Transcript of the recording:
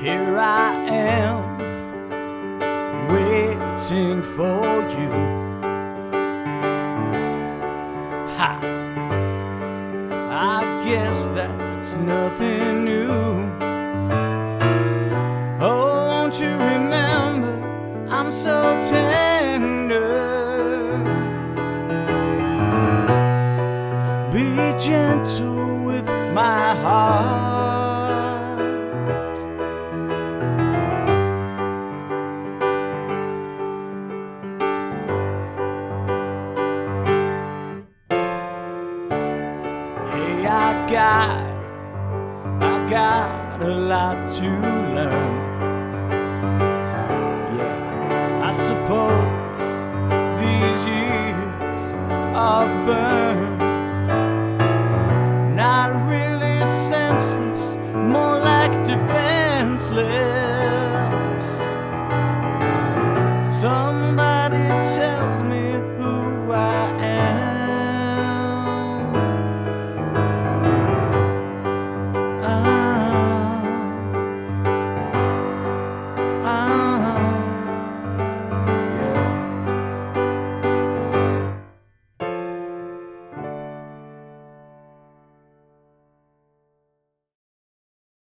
Here I am, waiting for you. Ha! I guess that's nothing new. Oh, won't you remember? I'm so tender. Be gentle with my heart. I got, I got a lot to learn. Yeah, I suppose these years are burned. Not really senseless, more like defenseless. Somebody tell me who I.